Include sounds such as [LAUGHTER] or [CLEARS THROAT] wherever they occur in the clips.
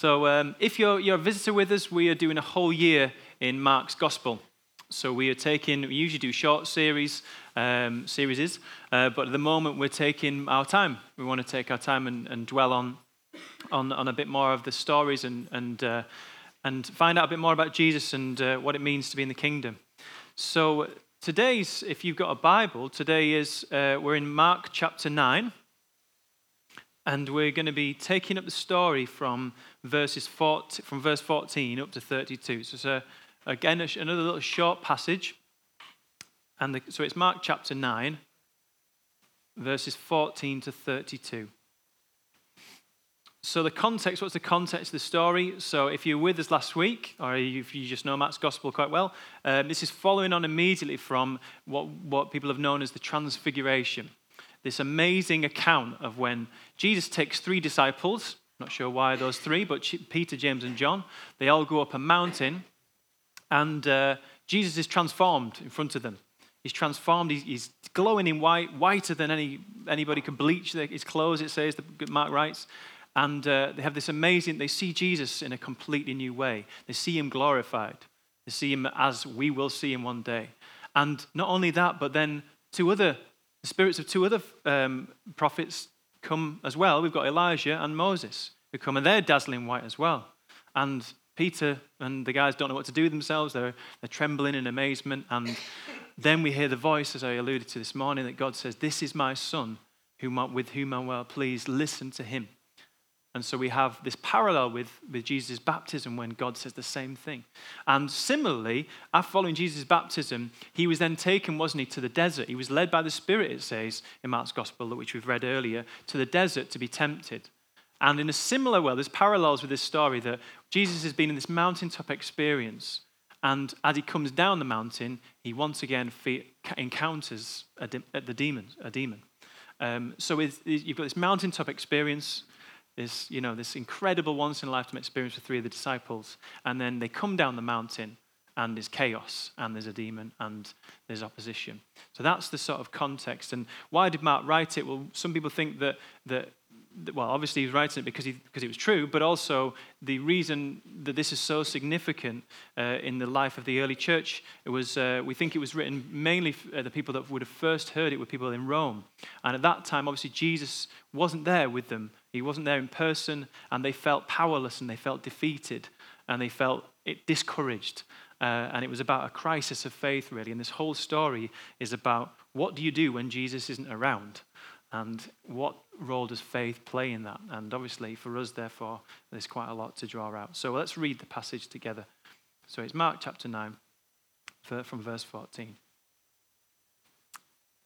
So, um, if you're, you're a visitor with us, we are doing a whole year in Mark's Gospel. So, we are taking, we usually do short series, um, series, uh, but at the moment we're taking our time. We want to take our time and, and dwell on, on, on a bit more of the stories and, and, uh, and find out a bit more about Jesus and uh, what it means to be in the kingdom. So, today's, if you've got a Bible, today is, uh, we're in Mark chapter 9. And we're going to be taking up the story from verses 14, from verse 14 up to 32. So it's a, again another little short passage. And the, so it's Mark chapter 9, verses 14 to 32. So the context, what's the context of the story? So if you were with us last week, or if you just know Mark's gospel quite well, um, this is following on immediately from what, what people have known as the transfiguration this amazing account of when Jesus takes three disciples, not sure why those three, but Peter, James, and John, they all go up a mountain, and uh, Jesus is transformed in front of them. He's transformed, he's, glowing in white, whiter than any, anybody could bleach his clothes, it says, Mark writes. And uh, they have this amazing, they see Jesus in a completely new way. They see him glorified. They see him as we will see him one day. And not only that, but then two other the spirits of two other um, prophets come as well. We've got Elijah and Moses who come, and they're dazzling white as well. And Peter and the guys don't know what to do with themselves. They're, they're trembling in amazement. And [LAUGHS] then we hear the voice, as I alluded to this morning, that God says, This is my son, whom, with whom I'm well pleased. Listen to him. And so we have this parallel with, with Jesus' baptism when God says the same thing. And similarly, after following Jesus' baptism, he was then taken, wasn't he, to the desert. He was led by the Spirit, it says in Mark's Gospel, which we've read earlier, to the desert to be tempted. And in a similar way, there's parallels with this story that Jesus has been in this mountaintop experience. And as he comes down the mountain, he once again encounters a, the demon. A demon. Um, so you've got this mountaintop experience this, you know, this incredible once in a lifetime experience with three of the disciples. And then they come down the mountain and there's chaos and there's a demon and there's opposition. So that's the sort of context. And why did Mark write it? Well, some people think that, that well, obviously he's writing it because, he, because it was true, but also the reason that this is so significant uh, in the life of the early church, it was, uh, we think it was written mainly uh, the people that would have first heard it were people in Rome. And at that time, obviously, Jesus wasn't there with them. He wasn't there in person, and they felt powerless and they felt defeated and they felt it discouraged. Uh, and it was about a crisis of faith, really. And this whole story is about what do you do when Jesus isn't around? And what role does faith play in that? And obviously, for us, therefore, there's quite a lot to draw out. So let's read the passage together. So it's Mark chapter 9, from verse 14.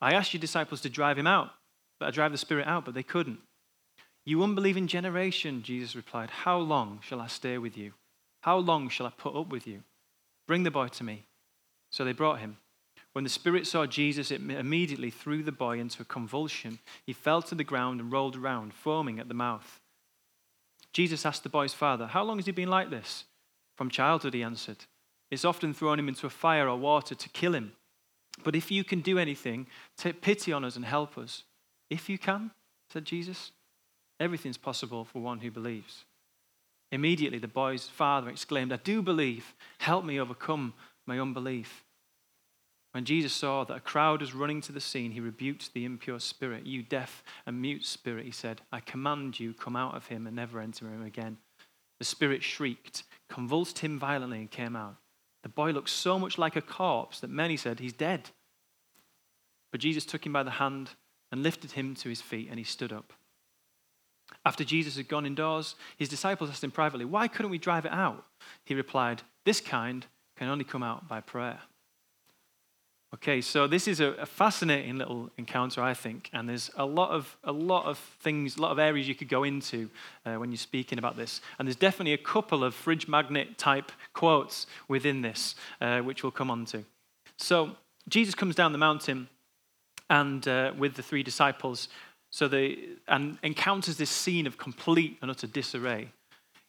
I asked your disciples to drive him out, but I drive the spirit out, but they couldn't. You unbelieving generation, Jesus replied, How long shall I stay with you? How long shall I put up with you? Bring the boy to me. So they brought him. When the spirit saw Jesus, it immediately threw the boy into a convulsion. He fell to the ground and rolled around, foaming at the mouth. Jesus asked the boy's father, How long has he been like this? From childhood, he answered. It's often thrown him into a fire or water to kill him. But if you can do anything, take pity on us and help us. If you can, said Jesus, everything's possible for one who believes. Immediately, the boy's father exclaimed, I do believe. Help me overcome my unbelief. When Jesus saw that a crowd was running to the scene, he rebuked the impure spirit. You deaf and mute spirit, he said, I command you, come out of him and never enter him again. The spirit shrieked, convulsed him violently, and came out. The boy looked so much like a corpse that many said, He's dead. But Jesus took him by the hand and lifted him to his feet, and he stood up. After Jesus had gone indoors, his disciples asked him privately, Why couldn't we drive it out? He replied, This kind can only come out by prayer. Okay, so this is a, fascinating little encounter, I think, and there's a lot of a lot of things, a lot of areas you could go into uh, when you're speaking about this. And there's definitely a couple of fridge magnet type quotes within this, uh, which we'll come on to. So Jesus comes down the mountain, and uh, with the three disciples, so they and encounters this scene of complete and utter disarray.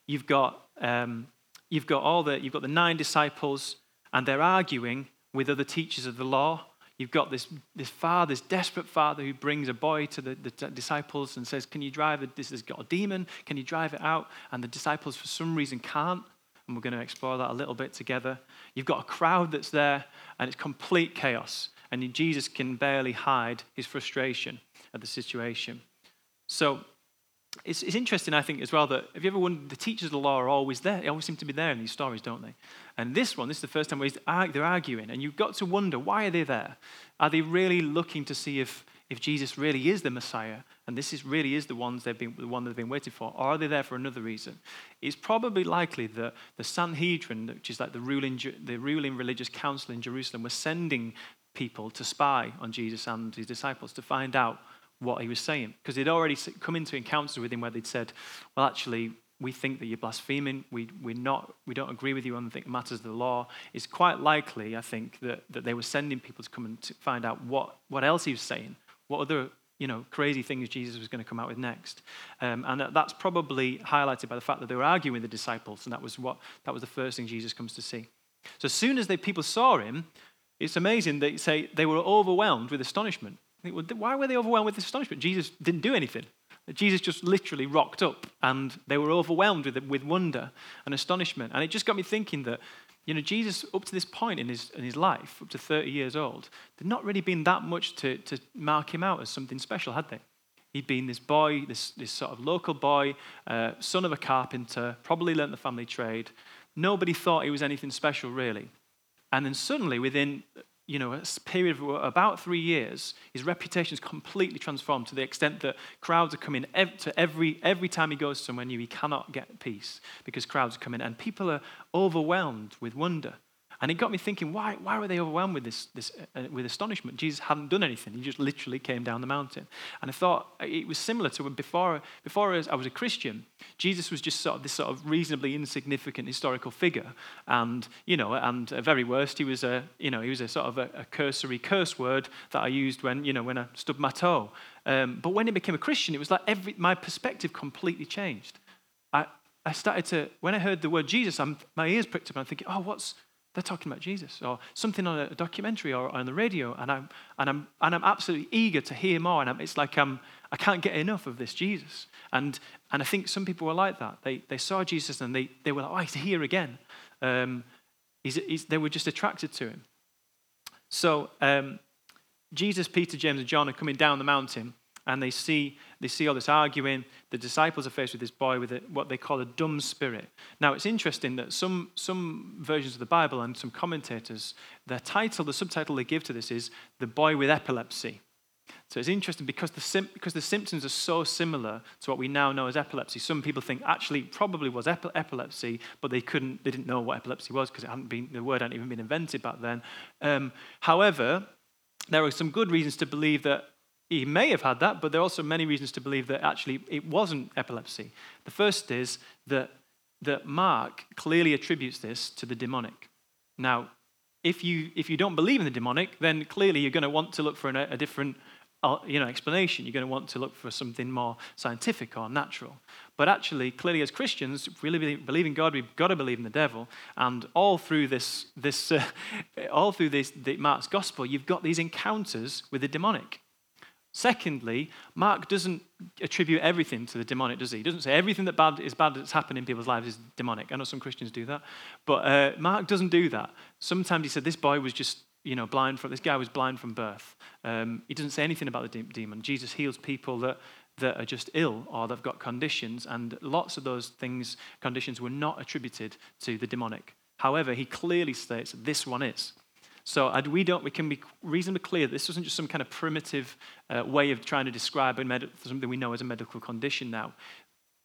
You've got um, you've got all the you've got the nine disciples, and they're arguing with other teachers of the law. You've got this, this father, this desperate father who brings a boy to the, the disciples and says, Can you drive it? This has got a demon. Can you drive it out? And the disciples, for some reason, can't. And we're going to explore that a little bit together. You've got a crowd that's there, and it's complete chaos. And Jesus can barely hide his frustration at the situation. So it's, it's interesting, I think, as well, that have you ever wondered, the teachers of the law are always there. They always seem to be there in these stories, don't they? And this one, this is the first time where they're arguing, and you've got to wonder, why are they there? Are they really looking to see if, if Jesus really is the Messiah, and this is really is the, ones they've been, the one they've been waiting for, or are they there for another reason? It's probably likely that the Sanhedrin, which is like the ruling, the ruling religious council in Jerusalem, was sending people to spy on Jesus and his disciples to find out what he was saying. Because they'd already come into encounters with him where they'd said, Well, actually, we think that you're blaspheming. We, we're not, we don't agree with you on the matters of the law. It's quite likely, I think, that, that they were sending people to come and to find out what, what else he was saying, what other you know, crazy things Jesus was going to come out with next. Um, and that's probably highlighted by the fact that they were arguing with the disciples, and that was, what, that was the first thing Jesus comes to see. So as soon as the people saw him, it's amazing they say they were overwhelmed with astonishment think, well, why were they overwhelmed with astonishment? Jesus didn't do anything. Jesus just literally rocked up and they were overwhelmed with, with wonder and astonishment. And it just got me thinking that, you know, Jesus, up to this point in his, in his life, up to 30 years old, there'd not really been that much to, to mark him out as something special, had they? He'd been this boy, this, this sort of local boy, uh, son of a carpenter, probably learnt the family trade. Nobody thought he was anything special, really. And then suddenly, within you know, a period of about three years, his reputation is completely transformed to the extent that crowds are coming to every, every time he goes somewhere new, he cannot get peace because crowds are coming and people are overwhelmed with wonder. And it got me thinking, why, why were they overwhelmed with this, this uh, with astonishment? Jesus hadn't done anything. He just literally came down the mountain. And I thought it was similar to when before, before I was a Christian, Jesus was just sort of this sort of reasonably insignificant historical figure. And, you know, and at very worst, he was a, you know, he was a sort of a, a cursory curse word that I used when, you know, when I stubbed my toe. Um, but when he became a Christian, it was like every, my perspective completely changed. I, I started to, when I heard the word Jesus, I'm, my ears pricked up and I'm thinking, oh, what's, they're talking about Jesus or something on a documentary or on the radio, and I'm, and I'm, and I'm absolutely eager to hear more. And I'm, it's like I'm, I can't get enough of this Jesus. And, and I think some people were like that. They, they saw Jesus and they, they were like, oh, he's here again. Um, he's, he's, they were just attracted to him. So um, Jesus, Peter, James, and John are coming down the mountain and they see, they see all this arguing. The disciples are faced with this boy with a, what they call a dumb spirit. Now, it's interesting that some, some versions of the Bible and some commentators, their title, the subtitle they give to this is The Boy with Epilepsy. So it's interesting because the, because the symptoms are so similar to what we now know as epilepsy. Some people think actually probably was epilepsy, but they couldn't, they didn't know what epilepsy was because it hadn't been, the word hadn't even been invented back then. Um, however, there are some good reasons to believe that he may have had that, but there are also many reasons to believe that actually it wasn't epilepsy. The first is that, that Mark clearly attributes this to the demonic. Now, if you, if you don't believe in the demonic, then clearly you're going to want to look for an, a different uh, you know, explanation. You're going to want to look for something more scientific or natural. But actually, clearly, as Christians, if we really believe in God, we've got to believe in the devil. And all through this, this uh, [LAUGHS] all through this, the Mark's gospel, you've got these encounters with the demonic. Secondly, Mark doesn't attribute everything to the demonic, does he? He doesn't say everything that bad is bad that's happened in people's lives is demonic. I know some Christians do that, but uh, Mark doesn't do that. Sometimes he said this boy was just, you know, blind from this guy was blind from birth. Um, he doesn't say anything about the de- demon. Jesus heals people that that are just ill or they've got conditions, and lots of those things, conditions, were not attributed to the demonic. However, he clearly states this one is. So we, don't, we can be reasonably clear this wasn't just some kind of primitive uh, way of trying to describe med- something we know as a medical condition now.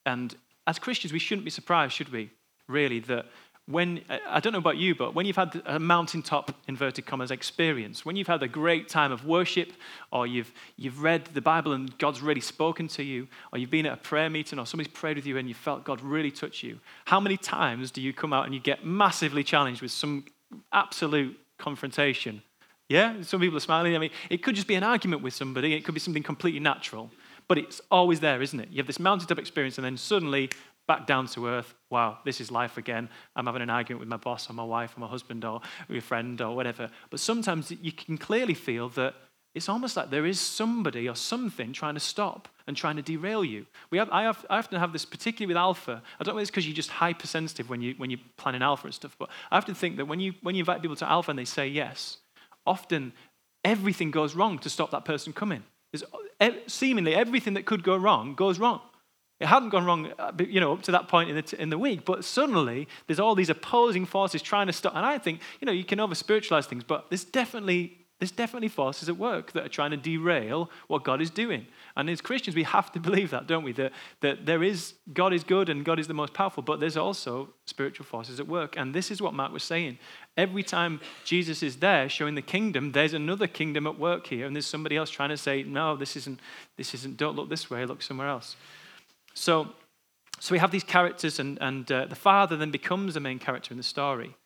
And as Christians, we shouldn't be surprised, should we, really, that when, I don't know about you, but when you've had a mountaintop, inverted commas, experience, when you've had a great time of worship, or you've, you've read the Bible and God's really spoken to you, or you've been at a prayer meeting, or somebody's prayed with you and you felt God really touch you, how many times do you come out and you get massively challenged with some absolute confrontation? Yeah? Some people are smiling. I mean, it could just be an argument with somebody, it could be something completely natural, but it's always there, isn't it? You have this mountaintop experience, and then suddenly back down to earth. Wow, this is life again. I'm having an argument with my boss or my wife or my husband or a friend or whatever. But sometimes you can clearly feel that it's almost like there is somebody or something trying to stop and trying to derail you. We have, I, have, I often have this, particularly with alpha. I don't know if it's because you're just hypersensitive when, you, when you're planning alpha and stuff, but I often think that when you, when you invite people to alpha and they say yes, often everything goes wrong to stop that person coming. There's, seemingly everything that could go wrong goes wrong. It hadn't gone wrong, uh, you know, up to that point in the, in the week, but suddenly there's all these opposing forces trying to stop. And I think, you know, you can over spiritualize things, but there's definitely there's definitely forces at work that are trying to derail what God is doing. And as Christians, we have to believe that, don't we? That, that there is, God is good and God is the most powerful, but there's also spiritual forces at work. And this is what Mark was saying. Every time Jesus is there showing the kingdom, there's another kingdom at work here. And there's somebody else trying to say, no, this isn't, this isn't, don't look this way, look somewhere else. So, so we have these characters, and, and uh, the father then becomes the main character in the story.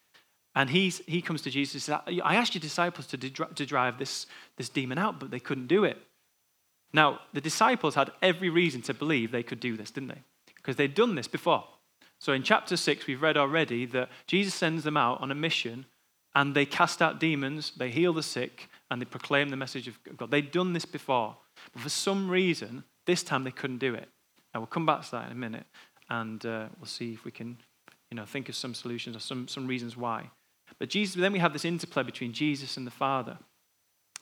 And he's, he comes to Jesus and says, I asked your disciples to, to drive this, this demon out, but they couldn't do it. Now, the disciples had every reason to believe they could do this, didn't they? Because they'd done this before. So in chapter 6, we've read already that Jesus sends them out on a mission and they cast out demons, they heal the sick, and they proclaim the message of God. They'd done this before, but for some reason, this time they couldn't do it. And we'll come back to that in a minute, and uh, we'll see if we can, you know, think of some solutions or some, some reasons why. But Jesus, then we have this interplay between Jesus and the Father.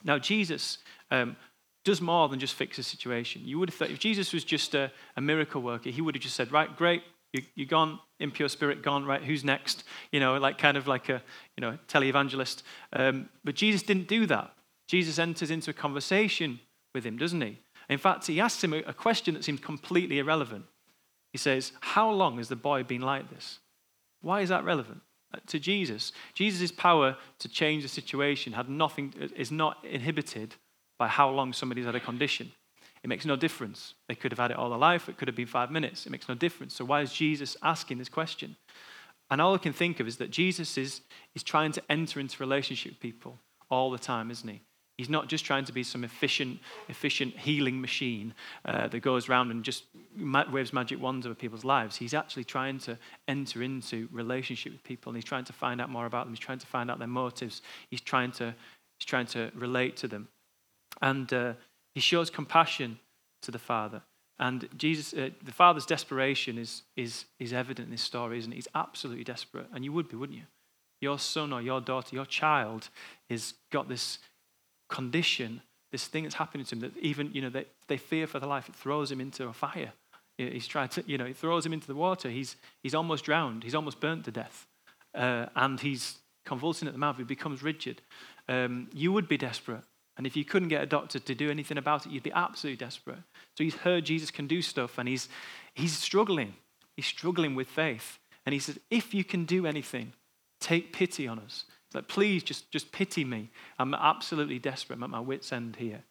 Now, Jesus um, does more than just fix a situation. You would have thought if Jesus was just a, a miracle worker, he would have just said, right, great, you, you're gone, impure spirit gone, right, who's next? You know, like kind of like a, you know, televangelist. Um, but Jesus didn't do that. Jesus enters into a conversation with him, doesn't he? In fact, he asks him a question that seems completely irrelevant. He says, How long has the boy been like this? Why is that relevant? To Jesus, Jesus' power to change the situation had nothing, is not inhibited by how long somebody's had a condition. It makes no difference. They could have had it all their life, it could have been five minutes. It makes no difference. So, why is Jesus asking this question? And all I can think of is that Jesus is, is trying to enter into relationship with people all the time, isn't he? He's not just trying to be some efficient, efficient healing machine uh, that goes around and just waves magic wands over people's lives. He's actually trying to enter into relationship with people, and he's trying to find out more about them. He's trying to find out their motives. He's trying to, he's trying to relate to them, and uh, he shows compassion to the Father. And Jesus, uh, the Father's desperation is, is, is evident in this story, isn't it? He's absolutely desperate, and you would be, wouldn't you? Your son or your daughter, your child, has got this condition, this thing that's happening to him, that even, you know, they, they fear for their life, it throws him into a fire. He's trying to, you know, it throws him into the water. He's, he's almost drowned. He's almost burnt to death. Uh, and he's convulsing at the mouth. He becomes rigid. Um, you would be desperate. And if you couldn't get a doctor to do anything about it, you'd be absolutely desperate. So he's heard Jesus can do stuff and he's, he's struggling. He's struggling with faith. And he says, If you can do anything, take pity on us. Like, please just, just pity me. I'm absolutely desperate. I'm at my wits' end here.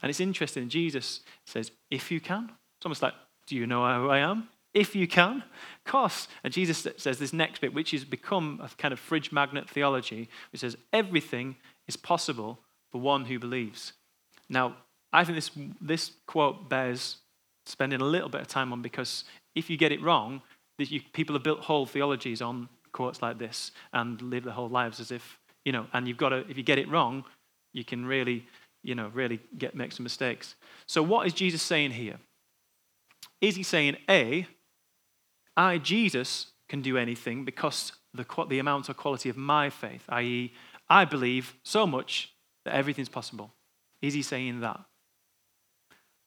And it's interesting. Jesus says, if you can. It's almost like, do you know who I am? If you can, of course. And Jesus says this next bit, which has become a kind of fridge magnet theology, which says, everything is possible for one who believes. Now, I think this, this quote bears spending a little bit of time on because if you get it wrong, people have built whole theologies on quotes like this and live their whole lives as if, you know, and you've got to, if you get it wrong, you can really, you know, really get make some mistakes. So what is Jesus saying here? Is he saying, A, I, Jesus, can do anything because the, the amount or quality of my faith, i.e., I believe so much that everything's possible. Is he saying that?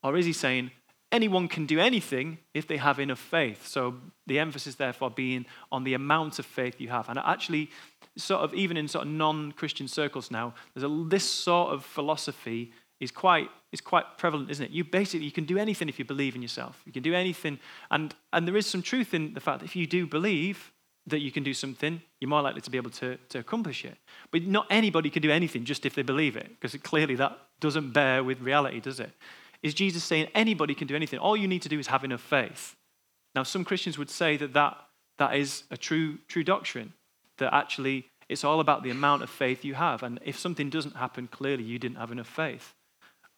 Or is he saying, anyone can do anything if they have enough faith. So the emphasis, therefore, being on the amount of faith you have. And actually, sort of even in sort of non-Christian circles now, there's a, this sort of philosophy is quite is quite prevalent, isn't it? You basically you can do anything if you believe in yourself. You can do anything, and and there is some truth in the fact that if you do believe, that you can do something, you're more likely to be able to, to accomplish it. But not anybody can do anything just if they believe it, because clearly that doesn't bear with reality, does it? Is Jesus saying anybody can do anything? All you need to do is have enough faith. Now, some Christians would say that that, that is a true, true doctrine, that actually it's all about the amount of faith you have. And if something doesn't happen, clearly you didn't have enough faith.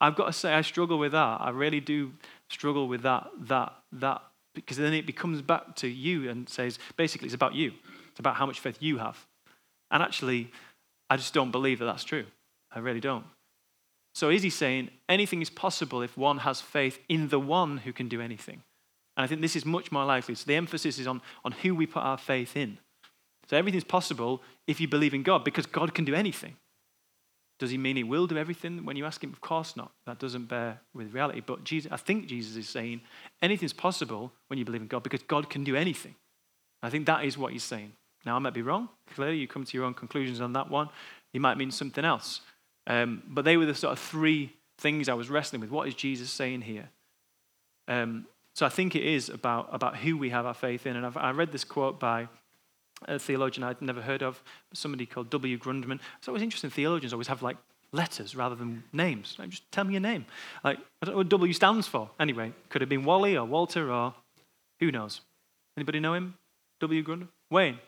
I've got to say, I struggle with that. I really do struggle with that, that, that, because then it becomes back to you and says, basically, it's about you. It's about how much faith you have. And actually, I just don't believe that that's true. I really don't. So is he saying anything is possible if one has faith in the one who can do anything? And I think this is much more likely. So the emphasis is on, on who we put our faith in. So everything's possible if you believe in God, because God can do anything. Does he mean he will do everything when you ask him? Of course not. That doesn't bear with reality. But Jesus, I think Jesus is saying anything's possible when you believe in God because God can do anything. I think that is what he's saying. Now, I might be wrong. Clearly, you come to your own conclusions on that one. He might mean something else. Um, but they were the sort of three things I was wrestling with. What is Jesus saying here? Um, so I think it is about, about who we have our faith in. And I've, I read this quote by a theologian I'd never heard of, somebody called W. Grundmann. It's always interesting. Theologians always have like letters rather than names. Like, just tell me your name. Like, I don't know what W stands for. Anyway, could have been Wally or Walter or who knows? Anybody know him? W. Grundmann? Wayne.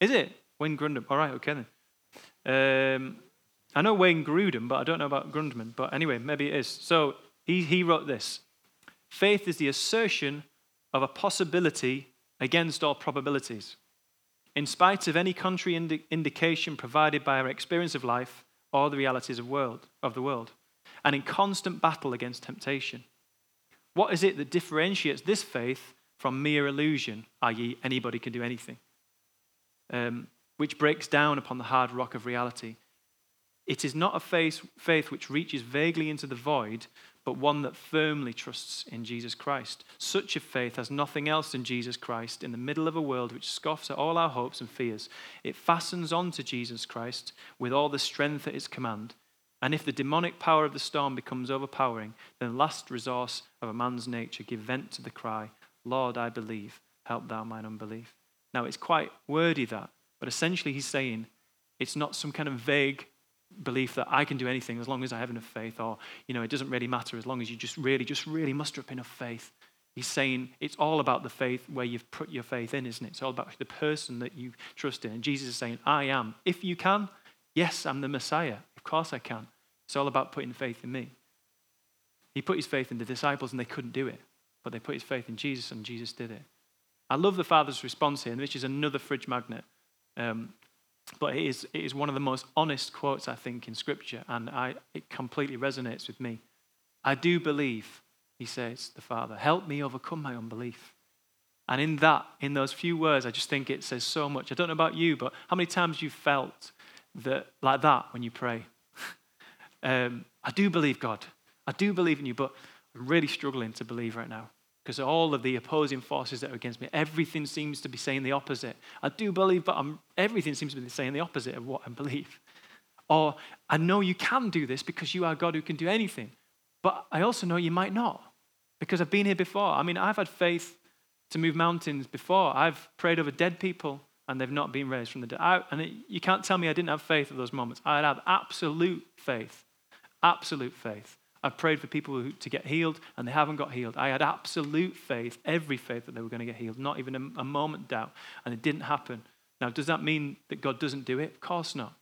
Is it? Wayne Grundmann. All right, okay then. Um, I know Wayne Grudem, but I don't know about Grundmann. But anyway, maybe it is. So he, he wrote this Faith is the assertion of a possibility against all probabilities in spite of any contrary indi- indication provided by our experience of life or the realities of, world, of the world, and in constant battle against temptation. What is it that differentiates this faith from mere illusion, i.e., anybody can do anything, um, which breaks down upon the hard rock of reality? It is not a faith, faith which reaches vaguely into the void, but one that firmly trusts in Jesus Christ. Such a faith has nothing else than Jesus Christ in the middle of a world which scoffs at all our hopes and fears. It fastens on to Jesus Christ with all the strength at its command. And if the demonic power of the storm becomes overpowering, then last resource of a man's nature give vent to the cry, Lord, I believe, help thou mine unbelief. Now it's quite wordy that, but essentially he's saying it's not some kind of vague belief that I can do anything as long as I have enough faith, or, you know, it doesn't really matter as long as you just really, just really muster up enough faith. He's saying it's all about the faith where you've put your faith in, isn't it? It's all about the person that you trust in. And Jesus is saying, I am. If you can, yes, I'm the Messiah. Of course I can. It's all about putting faith in me. He put his faith in the disciples and they couldn't do it, but they put his faith in Jesus and Jesus did it. I love the Father's response here, and which is another fridge magnet. Um, but it is, it is one of the most honest quotes, I think, in Scripture, and I, it completely resonates with me. I do believe, he says, the Father, help me overcome my unbelief. And in that, in those few words, I just think it says so much. I don't know about you, but how many times you felt that like that when you pray? [LAUGHS] um, I do believe God. I do believe in you, but I'm really struggling to believe right now because all of the opposing forces that are against me, everything seems to be saying the opposite. I do believe, but I'm, everything seems to be saying the opposite of what I believe. Or I know you can do this because you are God who can do anything, but I also know you might not because I've been here before. I mean, I've had faith to move mountains before. I've prayed over dead people and they've not been raised from the dead. I, and it, you can't tell me I didn't have faith at those moments. I had absolute faith, absolute faith. I've prayed for people who, to get healed and they haven't got healed. I had absolute faith, every faith that they were going to get healed, not even a, a moment doubt, and it didn't happen. Now, does that mean that God doesn't do it? Of course not.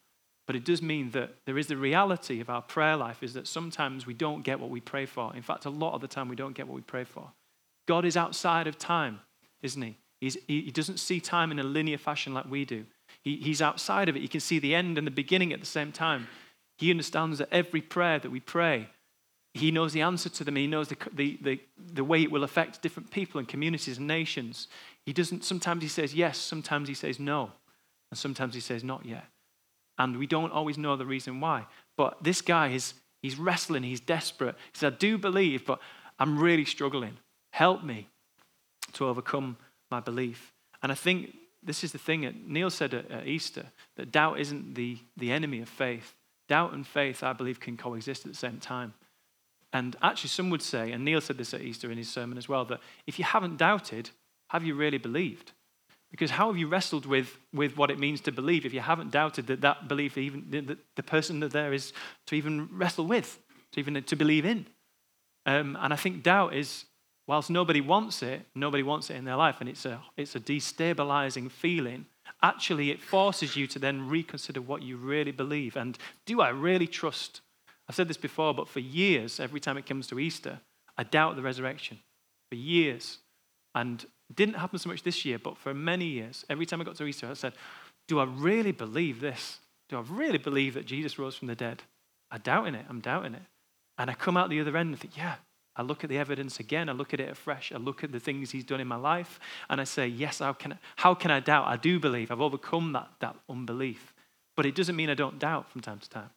But it does mean that there is the reality of our prayer life is that sometimes we don't get what we pray for. In fact, a lot of the time we don't get what we pray for. God is outside of time, isn't he? He's, he, doesn't see time in a linear fashion like we do. He, he's outside of it. He can see the end and the beginning at the same time. He understands that every prayer that we pray he knows the answer to them. He knows the, the, the, the way it will affect different people and communities and nations. He doesn't, sometimes he says yes, sometimes he says no, and sometimes he says not yet. And we don't always know the reason why. But this guy is he's wrestling, he's desperate. He says, I do believe, but I'm really struggling. Help me to overcome my belief. And I think this is the thing that Neil said at, at Easter that doubt isn't the, the enemy of faith. Doubt and faith, I believe, can coexist at the same time. And actually, some would say, and Neil said this at Easter in his sermon as well, that if you haven't doubted, have you really believed? Because how have you wrestled with, with what it means to believe if you haven't doubted that that belief, even the, the person that there is to even wrestle with, to even to believe in? Um, and I think doubt is, whilst nobody wants it, nobody wants it in their life, and it's a, it's a destabilizing feeling. Actually, it forces you to then reconsider what you really believe. And do I really trust? I've said this before, but for years, every time it comes to Easter, I doubt the resurrection. For years. And didn't happen so much this year, but for many years, every time I got to Easter, I said, Do I really believe this? Do I really believe that Jesus rose from the dead? I'm doubting it. I'm doubting it. And I come out the other end and think, Yeah, I look at the evidence again. I look at it afresh. I look at the things he's done in my life. And I say, Yes, how can I, how can I doubt? I do believe. I've overcome that, that unbelief. But it doesn't mean I don't doubt from time to time.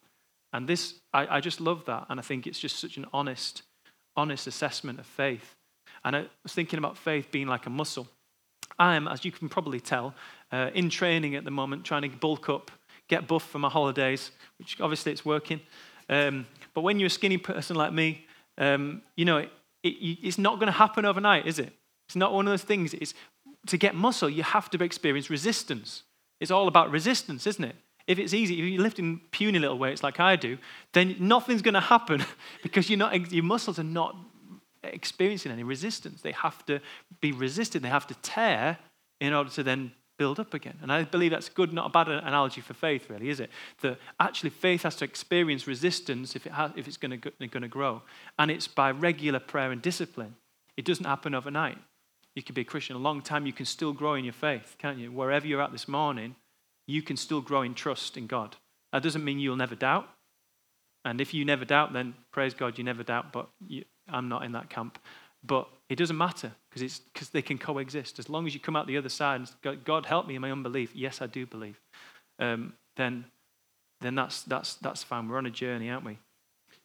And this, I, I just love that. And I think it's just such an honest, honest assessment of faith. And I was thinking about faith being like a muscle. I am, as you can probably tell, uh, in training at the moment, trying to bulk up, get buff for my holidays, which obviously it's working. Um, but when you're a skinny person like me, um, you know, it, it, it's not going to happen overnight, is it? It's not one of those things. It's, to get muscle, you have to experience resistance. It's all about resistance, isn't it? If it's easy, if you're lifting puny little weights like I do, then nothing's going to happen [LAUGHS] because you're not, your muscles are not experiencing any resistance. They have to be resisted, they have to tear in order to then build up again. And I believe that's good, not a bad analogy for faith, really, is it? That actually faith has to experience resistance if, it has, if it's going to grow. And it's by regular prayer and discipline. It doesn't happen overnight. You could be a Christian a long time, you can still grow in your faith, can't you? Wherever you're at this morning, you can still grow in trust in God. That doesn't mean you'll never doubt. And if you never doubt, then praise God, you never doubt. But you, I'm not in that camp. But it doesn't matter because it's because they can coexist. As long as you come out the other side and God help me in my unbelief. Yes, I do believe. Um, then, then that's that's that's fine. We're on a journey, aren't we?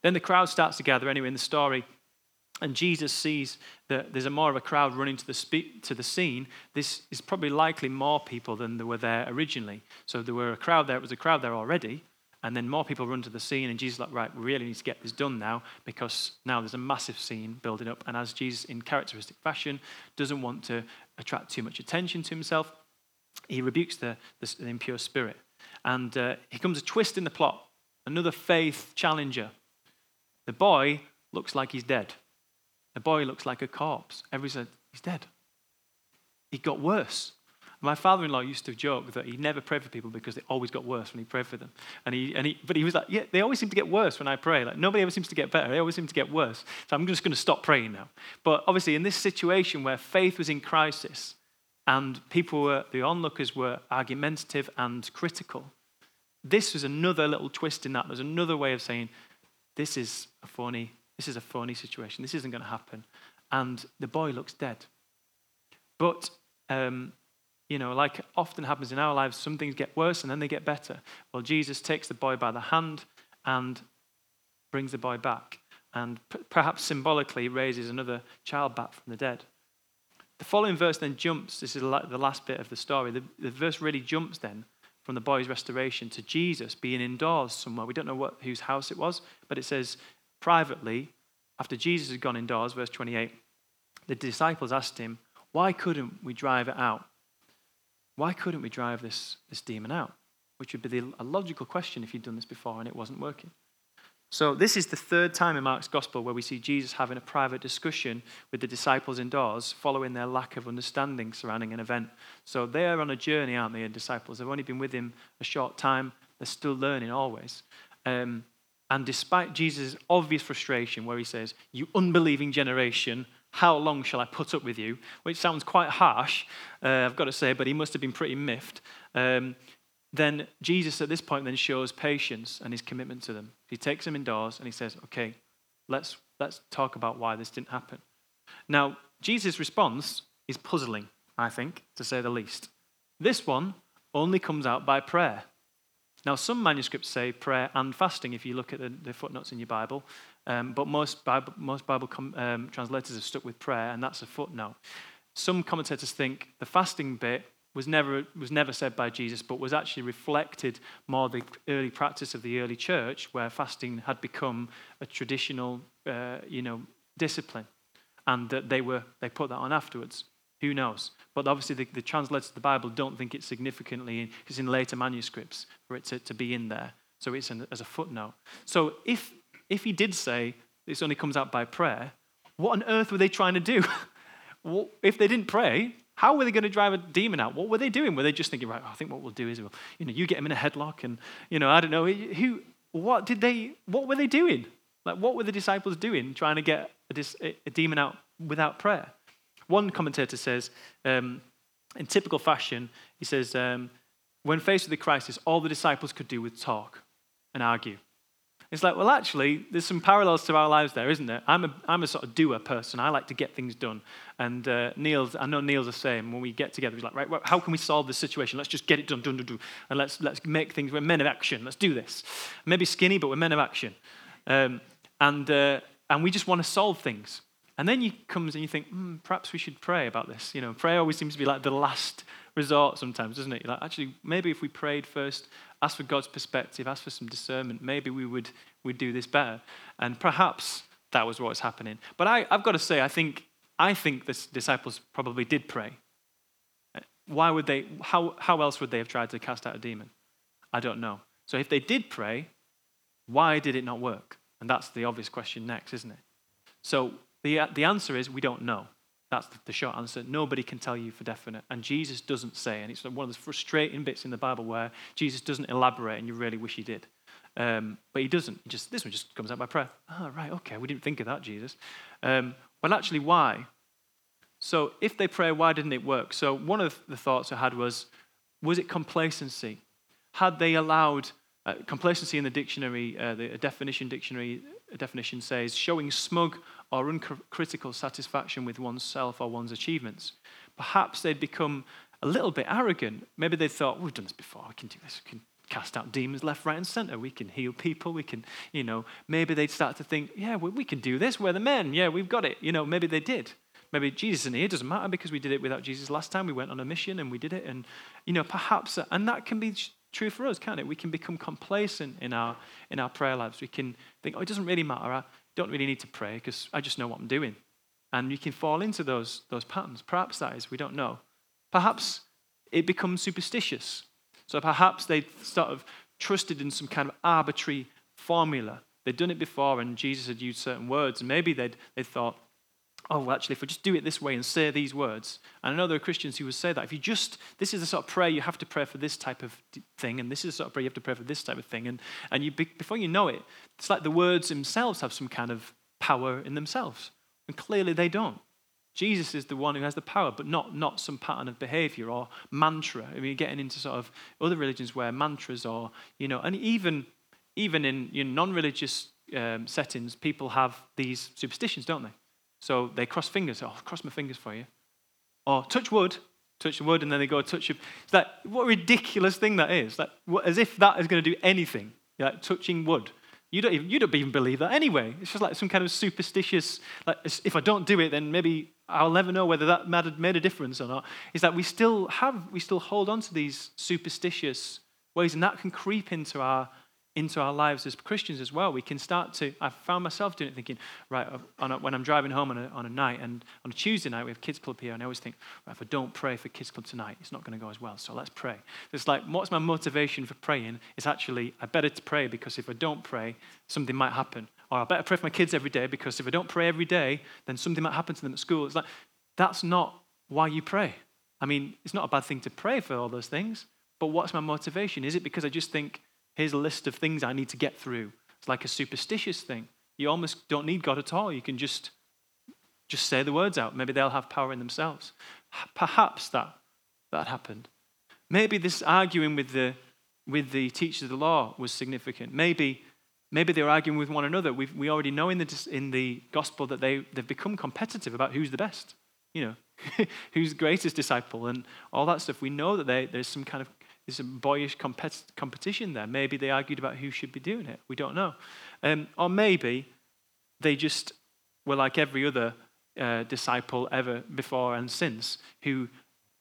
Then the crowd starts to gather anyway in the story, and Jesus sees that there's a more of a crowd running to the spe- to the scene. This is probably likely more people than there were there originally. So there were a crowd there. It was a crowd there already, and then more people run to the scene, and Jesus is like, right, we really need to get this done now because now there's a massive scene building up. And as Jesus, in characteristic fashion, doesn't want to attract too much attention to himself, he rebukes the, the, the impure spirit. And uh, here comes a twist in the plot, another faith challenger. The boy looks like he's dead. The boy looks like a corpse. Everybody said, he's dead. He got worse. My father-in-law used to joke that he never prayed for people because they always got worse when he prayed for them. And he, and he, but he was like, yeah, they always seem to get worse when I pray. Like nobody ever seems to get better. They always seem to get worse. So I'm just going to stop praying now. But obviously, in this situation where faith was in crisis and people were, the onlookers were argumentative and critical, this was another little twist in that. There's another way of saying, this is a phony, this is a phony situation. This isn't going to happen. And the boy looks dead. But um, you know, like often happens in our lives, some things get worse and then they get better. Well, Jesus takes the boy by the hand and brings the boy back, and p- perhaps symbolically raises another child back from the dead. The following verse then jumps. This is the last bit of the story. The, the verse really jumps then from the boy's restoration to Jesus being indoors somewhere. We don't know what, whose house it was, but it says privately, after Jesus had gone indoors, verse 28, the disciples asked him, Why couldn't we drive it out? why couldn't we drive this, this demon out? Which would be the, a logical question if you'd done this before and it wasn't working. So, this is the third time in Mark's gospel where we see Jesus having a private discussion with the disciples indoors following their lack of understanding surrounding an event. So, they are on a journey, aren't they, disciples? They've only been with him a short time, they're still learning always. Um, and despite Jesus' obvious frustration, where he says, You unbelieving generation, how long shall I put up with you? Which sounds quite harsh, uh, I've got to say, but he must have been pretty miffed. Um, then Jesus at this point then shows patience and his commitment to them. He takes them indoors and he says, okay, let's, let's talk about why this didn't happen. Now, Jesus' response is puzzling, I think, to say the least. This one only comes out by prayer. Now, some manuscripts say prayer and fasting, if you look at the, the footnotes in your Bible, um, but most Bible, most Bible com, um, translators have stuck with prayer, and that's a footnote. Some commentators think the fasting bit was never, was never said by Jesus, but was actually reflected more the early practice of the early church, where fasting had become a traditional, uh, you know, discipline, and that they were they put that on afterwards. Who knows? But obviously, the, the translators of the Bible don't think it's significantly, it's in later manuscripts for it to, to be in there. So it's an, as a footnote. So if, if he did say this only comes out by prayer, what on earth were they trying to do? [LAUGHS] if they didn't pray, how were they going to drive a demon out? What were they doing? Were they just thinking, right, I think what we'll do is, we'll, you know, you get him in a headlock and, you know, I don't know, who, what did they, what were they doing? Like, what were the disciples doing trying to get a, a demon out without prayer? One commentator says, um, in typical fashion, he says, um, when faced with a crisis, all the disciples could do was talk and argue. It's like, well, actually, there's some parallels to our lives there, isn't there? I'm a, I'm a sort of doer person. I like to get things done. And uh, Neil's, I know Neil's the same. When we get together, he's like, right, well, how can we solve this situation? Let's just get it done, done, done, done. And let's, let's make things, we're men of action. Let's do this. Maybe skinny, but we're men of action. Um, and, uh, and we just want to solve things. And then you comes and you think, hmm, perhaps we should pray about this. You know, prayer always seems to be like the last resort sometimes, doesn't it? You're like, actually, maybe if we prayed first, asked for God's perspective, asked for some discernment, maybe we would we'd do this better. And perhaps that was what was happening. But I, I've got to say, I think I think the disciples probably did pray. Why would they? How, how else would they have tried to cast out a demon? I don't know. So if they did pray, why did it not work? And that's the obvious question next, isn't it? So the, the answer is we don't know. That's the, short answer. Nobody can tell you for definite. And Jesus doesn't say, and it's one of the frustrating bits in the Bible where Jesus doesn't elaborate and you really wish he did. Um, but he doesn't. He just, this one just comes out by prayer. Oh, right, okay, we didn't think of that, Jesus. Um, well, actually, why? So if they pray, why didn't it work? So one of the thoughts I had was, was it complacency? Had they allowed uh, complacency in the dictionary, uh, the definition dictionary definition says showing smug or uncritical satisfaction with oneself or one's achievements. Perhaps they'd become a little bit arrogant. Maybe they thought, we've done this before, we can do this, we can cast out demons left, right, and center, we can heal people, we can, you know, maybe they'd start to think, yeah, we, we can do this, we're the men, yeah, we've got it. You know, maybe they did. Maybe Jesus isn't here, doesn't matter because we did it without Jesus last time. We went on a mission and we did it. And, you know, perhaps, and that can be true for us, can't it? We can become complacent in our, in our prayer lives. We can think, oh, it doesn't really matter. I don't really need to pray because I just know what I'm doing. And you can fall into those, those patterns. Perhaps that is, we don't know. Perhaps it becomes superstitious. So perhaps they sort of trusted in some kind of arbitrary formula. They'd done it before and Jesus had used certain words. And maybe they'd, they thought, oh, well, actually, if we just do it this way and say these words, and I know there are Christians who would say that. If you just, this is the sort of prayer you have to pray for this type of thing, and this is the sort of prayer you have to pray for this type of thing. And, and you, before you know it, it's like the words themselves have some kind of power in themselves. And clearly they don't. Jesus is the one who has the power, but not, not some pattern of behavior or mantra. I mean, you're getting into sort of other religions where mantras or, you know, and even, even in you know, non religious um, settings, people have these superstitions, don't they? So they cross fingers. Oh, cross my fingers for you. Or touch wood, touch the wood, and then they go touch it. It's like, what a ridiculous thing that is. Like, as if that is going to do anything. Like touching wood. You don't, even, you don't even believe that anyway. It's just like some kind of superstitious, like, if I don't do it, then maybe I'll never know whether that mattered, made a difference or not. Is that we still have, we still hold on to these superstitious ways, and that can creep into our into our lives as Christians as well. We can start to, I found myself doing it thinking, right, uh, a, when I'm driving home on a, on a night and on a Tuesday night, we have kids club here, and I always think, right, if I don't pray for kids club tonight, it's not going to go as well. So let's pray. It's like, what's my motivation for praying? It's actually, I better to pray because if I don't pray, something might happen. Or I better pray for my kids every day because if I don't pray every day, then something might happen to them at school. It's like, that's not why you pray. I mean, it's not a bad thing to pray for all those things, but what's my motivation? Is it because I just think, Here's a list of things I need to get through. It's like a superstitious thing. You almost don't need God at all. You can just, just say the words out. Maybe they'll have power in themselves. Perhaps that, that happened. Maybe this arguing with the, with the teachers of the law was significant. Maybe, maybe they were arguing with one another. we we already know in the, in the gospel that they, they've become competitive about who's the best, you know, [LAUGHS] who's the greatest disciple and all that stuff. We know that they, there's some kind of there's a boyish compet- competition there. Maybe they argued about who should be doing it. We don't know. Um, or maybe they just were like every other uh, disciple ever before and since who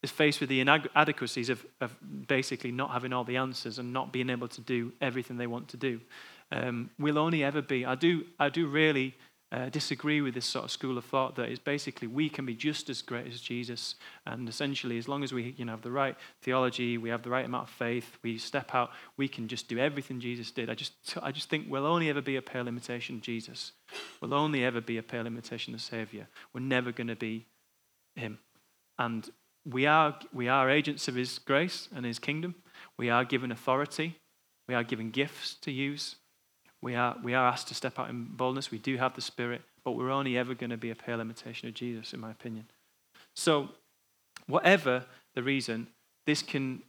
is faced with the inadequacies of, of, basically not having all the answers and not being able to do everything they want to do. Um, we'll only ever be, I do, I do really uh, disagree with this sort of school of thought that is basically we can be just as great as Jesus, and essentially, as long as we you know, have the right theology, we have the right amount of faith, we step out, we can just do everything Jesus did. I just, I just think we'll only ever be a pale imitation of Jesus. We'll only ever be a pale imitation of the Savior. We're never going to be Him. And we are, we are agents of His grace and His kingdom. We are given authority. We are given gifts to use. We are, we are asked to step out in boldness. We do have the Spirit, but we're only ever going to be a pale imitation of Jesus, in my opinion. So, whatever the reason, this can,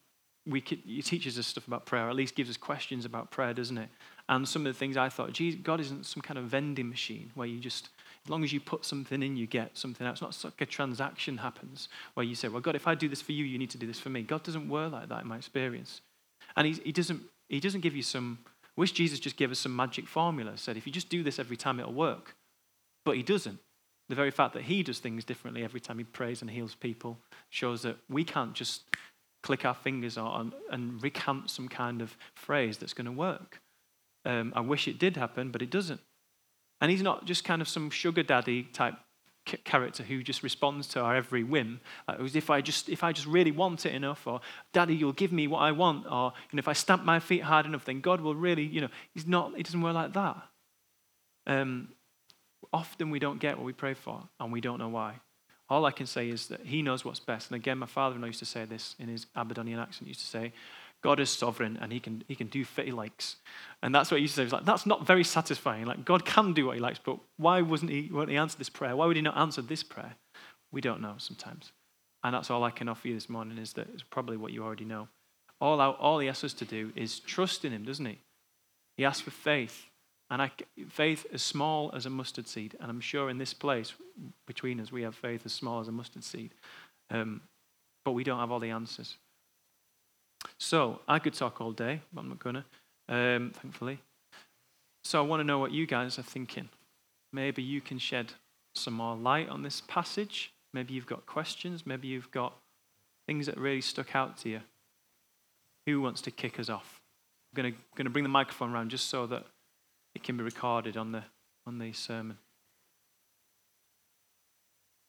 we can, it teaches us stuff about prayer, or at least gives us questions about prayer, doesn't it? And some of the things I thought, geez, God isn't some kind of vending machine where you just, as long as you put something in, you get something out. It's not like a transaction happens where you say, well, God, if I do this for you, you need to do this for me. God doesn't work like that in my experience. And he, he, doesn't, he doesn't give you some wish Jesus just gave us some magic formula, said, if you just do this every time, it'll work. But he doesn't. The very fact that he does things differently every time he prays and heals people shows that we can't just click our fingers on and recant some kind of phrase that's going to work. Um, I wish it did happen, but it doesn't. And he's not just kind of some sugar daddy type character who just responds to our every whim. Like, as if I just if I just really want it enough, or Daddy, you'll give me what I want, or you know, if I stamp my feet hard enough, then God will really, you know, He's not. He doesn't work like that. Um, often we don't get what we pray for, and we don't know why. All I can say is that He knows what's best. And again, my father-in-law used to say this in his Aberdonian accent. Used to say, God is sovereign and he can, he can do what he likes. And that's what he used to say. He like, that's not very satisfying. Like, God can do what he likes, but why wasn't he, won't he answer this prayer? Why would he not answer this prayer? We don't know sometimes. And that's all I can offer you this morning is that it's probably what you already know. All, our, all he asks us to do is trust in him, doesn't he? He asks for faith. And I, faith as small as a mustard seed. And I'm sure in this place, between us, we have faith as small as a mustard seed. Um, but we don't have all the answers. So I could talk all day, but I'm not going to, um, thankfully. So I want to know what you guys are thinking. Maybe you can shed some more light on this passage. Maybe you've got questions. Maybe you've got things that really stuck out to you. Who wants to kick us off? I'm going to, going to bring the microphone around just so that it can be recorded on the, on the sermon.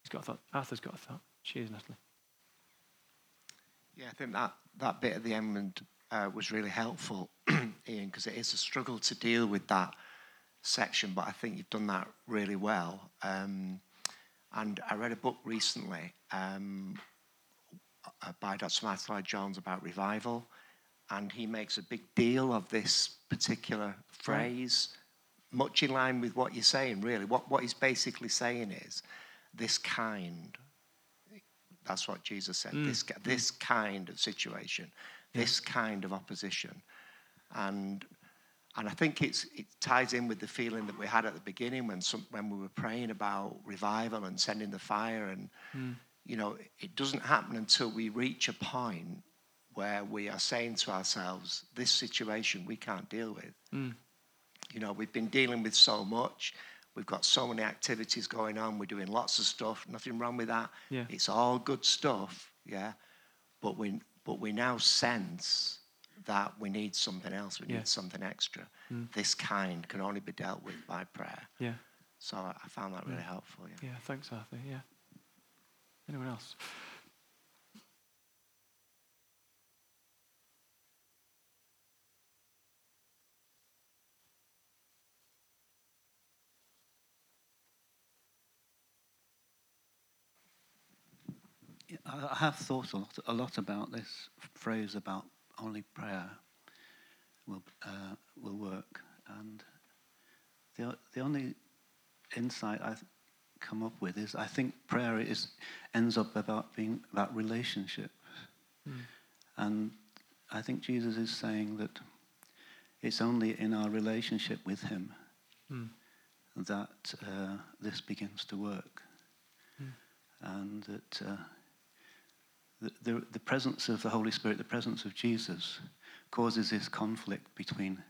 He's got a thought. Arthur's got a thought. Cheers, Natalie. Yeah, I think that, that bit at the end uh, was really helpful, [CLEARS THROAT] Ian, because it is a struggle to deal with that section, but I think you've done that really well. Um, and I read a book recently um, uh, by Dr. Martyn Lloyd-Jones about revival, and he makes a big deal of this particular phrase, much in line with what you're saying, really. What, what he's basically saying is this kind that's what Jesus said. Mm. This, this kind of situation, yeah. this kind of opposition. And, and I think it's, it ties in with the feeling that we had at the beginning when, some, when we were praying about revival and sending the fire. And, mm. you know, it doesn't happen until we reach a point where we are saying to ourselves, this situation we can't deal with. Mm. You know, we've been dealing with so much. We've got so many activities going on. We're doing lots of stuff. Nothing wrong with that. Yeah. It's all good stuff. Yeah. But we but we now sense that we need something else. We yeah. need something extra. Mm. This kind can only be dealt with by prayer. Yeah. So I found that really helpful. Yeah. Yeah. Thanks, Arthur. Yeah. Anyone else? I have thought a lot, a lot about this phrase about only prayer will uh, will work, and the the only insight I've come up with is I think prayer is ends up about being about relationship, mm. and I think Jesus is saying that it's only in our relationship with Him mm. that uh, this begins to work, mm. and that. Uh, the, the, the presence of the Holy Spirit, the presence of Jesus, causes this conflict between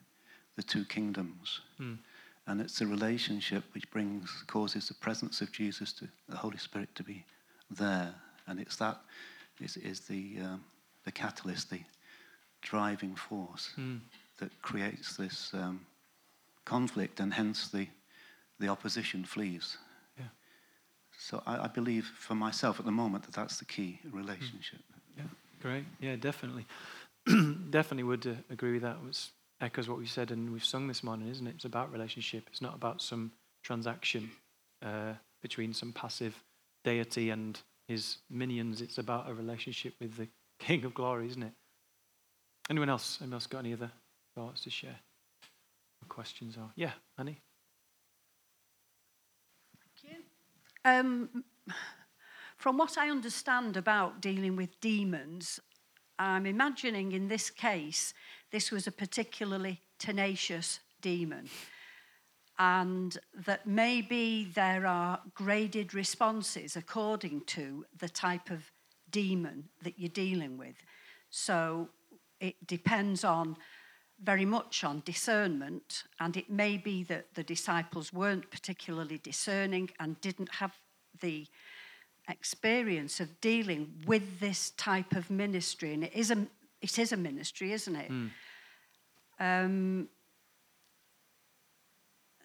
the two kingdoms. Mm. And it's the relationship which brings, causes the presence of Jesus, to the Holy Spirit, to be there. And it's that is, is the, um, the catalyst, the driving force mm. that creates this um, conflict and hence the, the opposition flees. So I, I believe for myself at the moment that that's the key relationship. Yeah, great. Yeah, definitely. [CLEARS THROAT] definitely would uh, agree with that. It echoes what we said and we've sung this morning, isn't it? It's about relationship. It's not about some transaction uh, between some passive deity and his minions. It's about a relationship with the [LAUGHS] King of Glory, isn't it? Anyone else? Anyone else got any other thoughts to share? Questions? Or yeah, Annie. Um, from what I understand about dealing with demons, I'm imagining in this case, this was a particularly tenacious demon. And that maybe there are graded responses according to the type of demon that you're dealing with. So it depends on very much on discernment, and it may be that the disciples weren't particularly discerning and didn't have the experience of dealing with this type of ministry. And it is a, it is a ministry, isn't it? Mm. Um,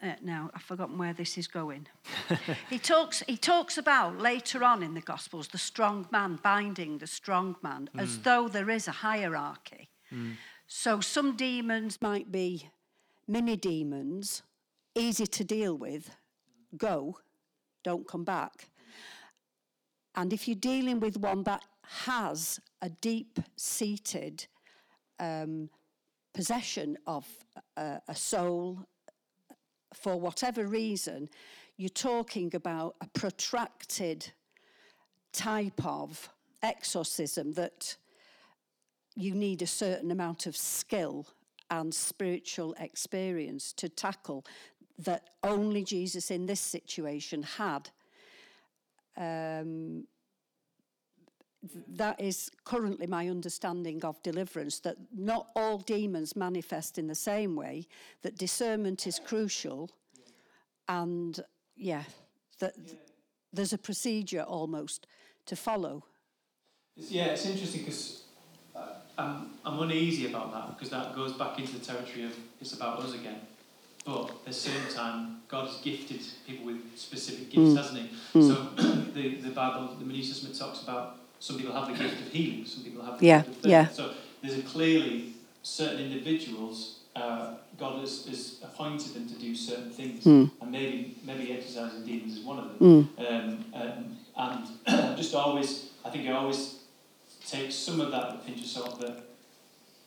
uh, now I've forgotten where this is going. [LAUGHS] he talks he talks about later on in the Gospels the strong man binding the strong man mm. as though there is a hierarchy. Mm. So some demons might be mini demons, easy to deal with, go, don't come back. And if you're dealing with one that has a deep seated um, possession of a, a soul, for whatever reason, you're talking about a protracted type of exorcism that you need a certain amount of skill and spiritual experience to tackle that only Jesus in this situation had. Um, that is currently my understanding of deliverance that not all demons manifest in the same way, that discernment is crucial, and yeah, that there's a procedure almost to follow. Yeah, it's interesting because I'm, I'm uneasy about that because that goes back into the territory of it's about us again. But at the same time, God has gifted people with specific gifts, mm. hasn't He? Mm. So [CLEARS THROAT] the, the Bible, the New Testament talks about some people have the gift of healing, some people have the yeah. gift of. Yeah. So there's a clearly certain individuals, uh, God has, has appointed them to do certain things, mm. and maybe maybe exorcising demons is one of them. Um, um, and [CLEARS THROAT] just always, I think I always take some of that with a pinch of salt that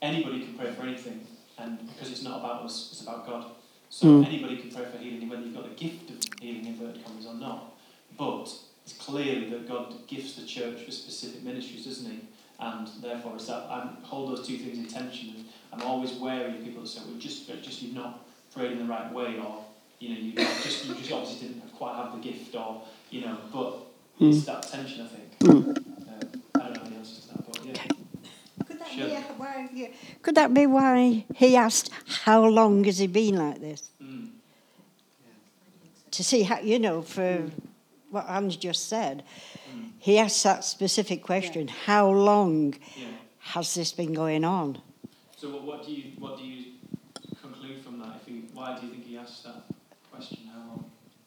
anybody can pray for anything, and because it's not about us, it's about God. So mm. anybody can pray for healing, whether you've got the gift of healing, inverted commas, or not. But it's clearly that God gifts the church for specific ministries, doesn't He? And therefore, it's that I hold those two things in tension. I'm always wary of people that say, "Well, just, just you've not prayed in the right way," or you know, you just you just obviously didn't quite have the gift, or you know. But mm. it's that tension, I think. Mm. Sure. Yeah, why, yeah. Could that be why he asked, How long has he been like this? Mm. To see how, you know, for mm. what Hans just said, mm. he asked that specific question yeah. How long yeah. has this been going on? So, what, what, do you, what do you conclude from that? If you, why do you think he asked that question? How long?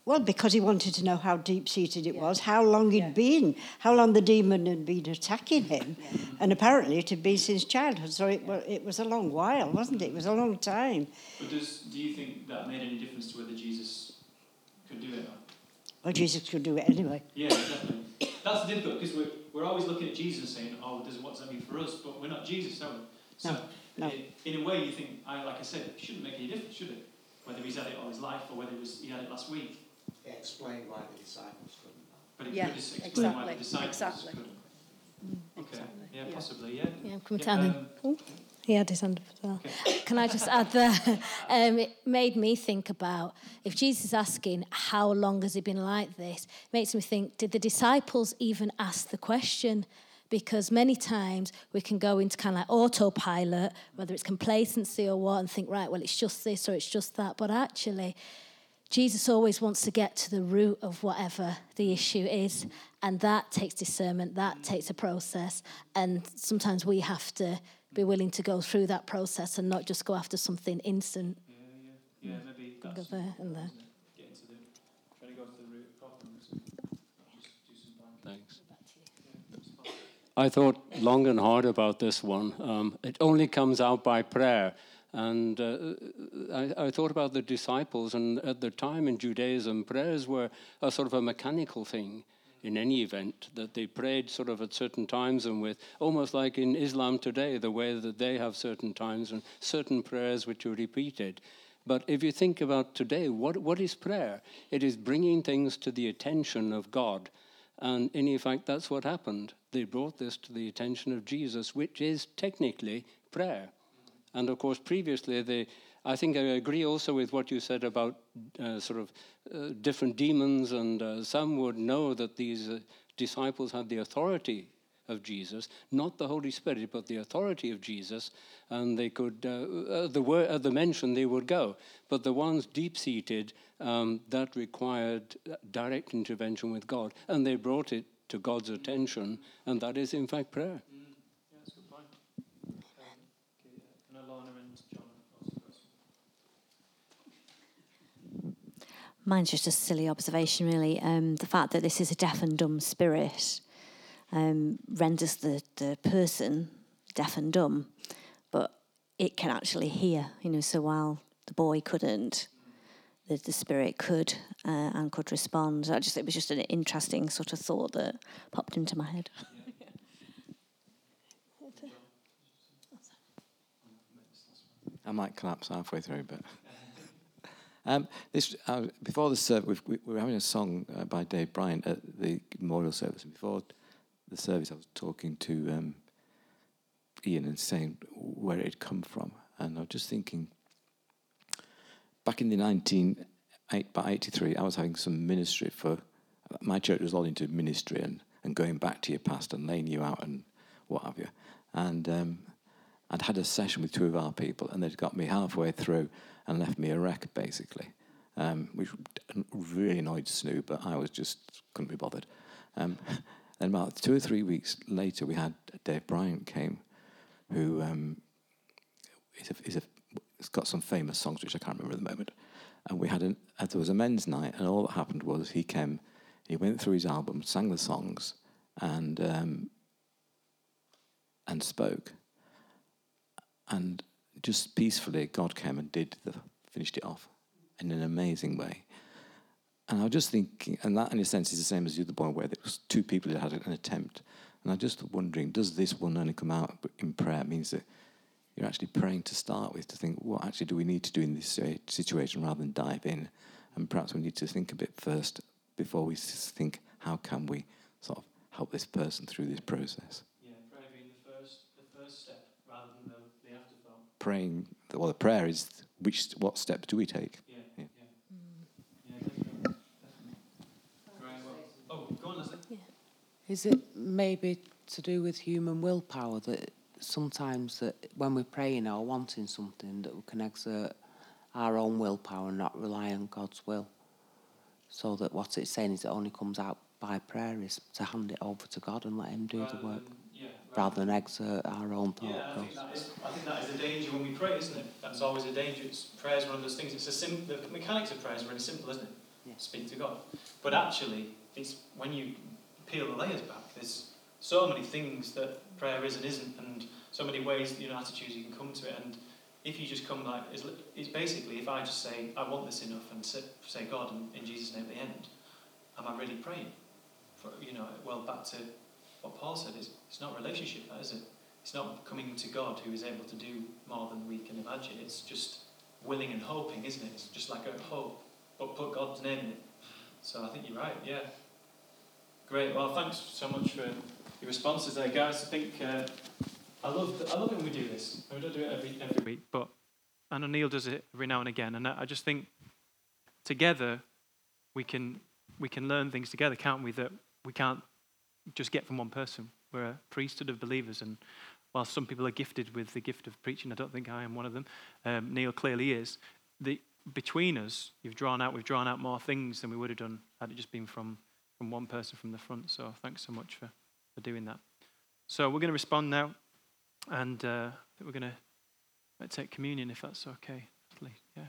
Well, because he wanted to know how deep seated it yeah. was, how long it'd yeah. been, how long the demon had been attacking him. Yeah. And apparently it had been since childhood, so it, well, it was a long while, wasn't it? It was a long time. But does, do you think that made any difference to whether Jesus could do it? Well, Jesus could do it anyway. Yeah, definitely. That's the difficult because we're, we're always looking at Jesus saying, oh, does, what does that mean for us? But we're not Jesus, are we? So, no, no. In, in a way, you think, I, like I said, it shouldn't make any difference, should it? Whether he's had it all his life or whether it was, he had it last week explain why the disciples couldn't. But it yeah, could explain exactly, why the disciples exactly. couldn't. Mm, okay. Exactly. Yeah, possibly. Yeah. Yeah, come yeah, um, oh, he had his hand up as well. Okay. [LAUGHS] Can I just add that [LAUGHS] um, it made me think about if Jesus is asking how long has he been like this, makes me think did the disciples even ask the question? Because many times we can go into kind of like autopilot, whether it's complacency or what, and think, right, well, it's just this or it's just that. But actually, Jesus always wants to get to the root of whatever the issue is, and that takes discernment, that takes a process, and sometimes we have to be willing to go through that process and not just go after something instant. Yeah, yeah. yeah maybe that's go there and there. The, trying to go to the root I thought long and hard about this one. Um, it only comes out by prayer. And uh, I, I, thought about the disciples, and at the time in Judaism, prayers were a sort of a mechanical thing in any event, that they prayed sort of at certain times and with, almost like in Islam today, the way that they have certain times and certain prayers which are repeated. But if you think about today, what, what is prayer? It is bringing things to the attention of God. And in fact, that's what happened they brought this to the attention of Jesus, which is technically prayer. And of course, previously, I think I agree also with what you said about uh, sort of uh, different demons, and uh, some would know that these uh, disciples had the authority of Jesus, not the Holy Spirit, but the authority of Jesus, and they could, uh, the word, at the mention, they would go. But the ones deep seated, um, that required direct intervention with God, and they brought it to God's attention, and that is in fact prayer. Mine's just a silly observation, really. Um, the fact that this is a deaf and dumb spirit um, renders the, the person deaf and dumb, but it can actually hear, you know. So while the boy couldn't, the, the spirit could uh, and could respond. I just it was just an interesting sort of thought that popped into my head. I might collapse halfway through, but um, this uh, before the service, we, we, were having a song uh, by Dave Bryant at the memorial service, and before the service, I was talking to um, Ian and saying where it had come from, and I was just thinking back in the 19, by 83, I was having some ministry for, my church was all into ministry and, and going back to your past and laying you out and what have you. And um, I'd had a session with two of our people and they'd got me halfway through and left me a wreck, basically, um, which really annoyed Snoop, but I was just, couldn't be bothered. Um, [LAUGHS] and about two or three weeks later, we had Dave Bryant came, who um, is a, is a it's got some famous songs which I can't remember at the moment. And we had an, uh, there was a men's night, and all that happened was he came, he went through his album, sang the songs, and um, and spoke. And just peacefully, God came and did the finished it off in an amazing way. And I was just thinking, and that in a sense is the same as the other boy, where there was two people that had an attempt. And I was just wondering, does this one only come out in prayer? It means that you're actually praying to start with to think, what actually do we need to do in this situation rather than dive in? And perhaps we need to think a bit first before we think, how can we sort of help this person through this process? Yeah, prayer being the first, the first step rather than the, the afterthought. Praying, well, the prayer is which, what steps do we take? Yeah, yeah. yeah. yeah definitely. Right, well, oh, go on, Leslie. Is it maybe to do with human willpower that sometimes that when we're praying or wanting something that we can exert our own willpower and not rely on God's will. So that what it's saying is it only comes out by prayer is to hand it over to God and let Him do rather the um, work. Rather, than exert uh, our own thought yeah, I think, that is, I think that is a danger when we pray, isn't it? That's always a danger. It's, prayer is one of those things. It's a sim- the mechanics of prayer is really simple, isn't it? Yeah. Speak to God. But actually, it's when you peel the layers back, there's so many things that prayer is and isn't, and so many ways, you know, attitudes you can come to it. And if you just come like, it's, it's basically if I just say, I want this enough, and say, say God in, in Jesus' name at the end, am I really praying? For, you know, well, back to what Paul said, is it's not relationship, is it? It's not coming to God who is able to do more than we can imagine. It's just willing and hoping, isn't it? It's just like a hope, but put God's name in it. So I think you're right, yeah. Great. Well, thanks so much for your responses there, guys. I think uh, I love I love when we do this. We don't do it every every week, but I know Neil does it every now and again, and I just think together we can we can learn things together, can't we? That we can't just get from one person. We're a priesthood of believers, and while some people are gifted with the gift of preaching, I don't think I am one of them. Um, Neil clearly is. The, between us, you've drawn out, we've drawn out more things than we would have done had it just been from, from one person from the front. So thanks so much for, for doing that. So we're going to respond now. And uh, we're going to take communion if that's okay. Yeah.